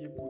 ебу.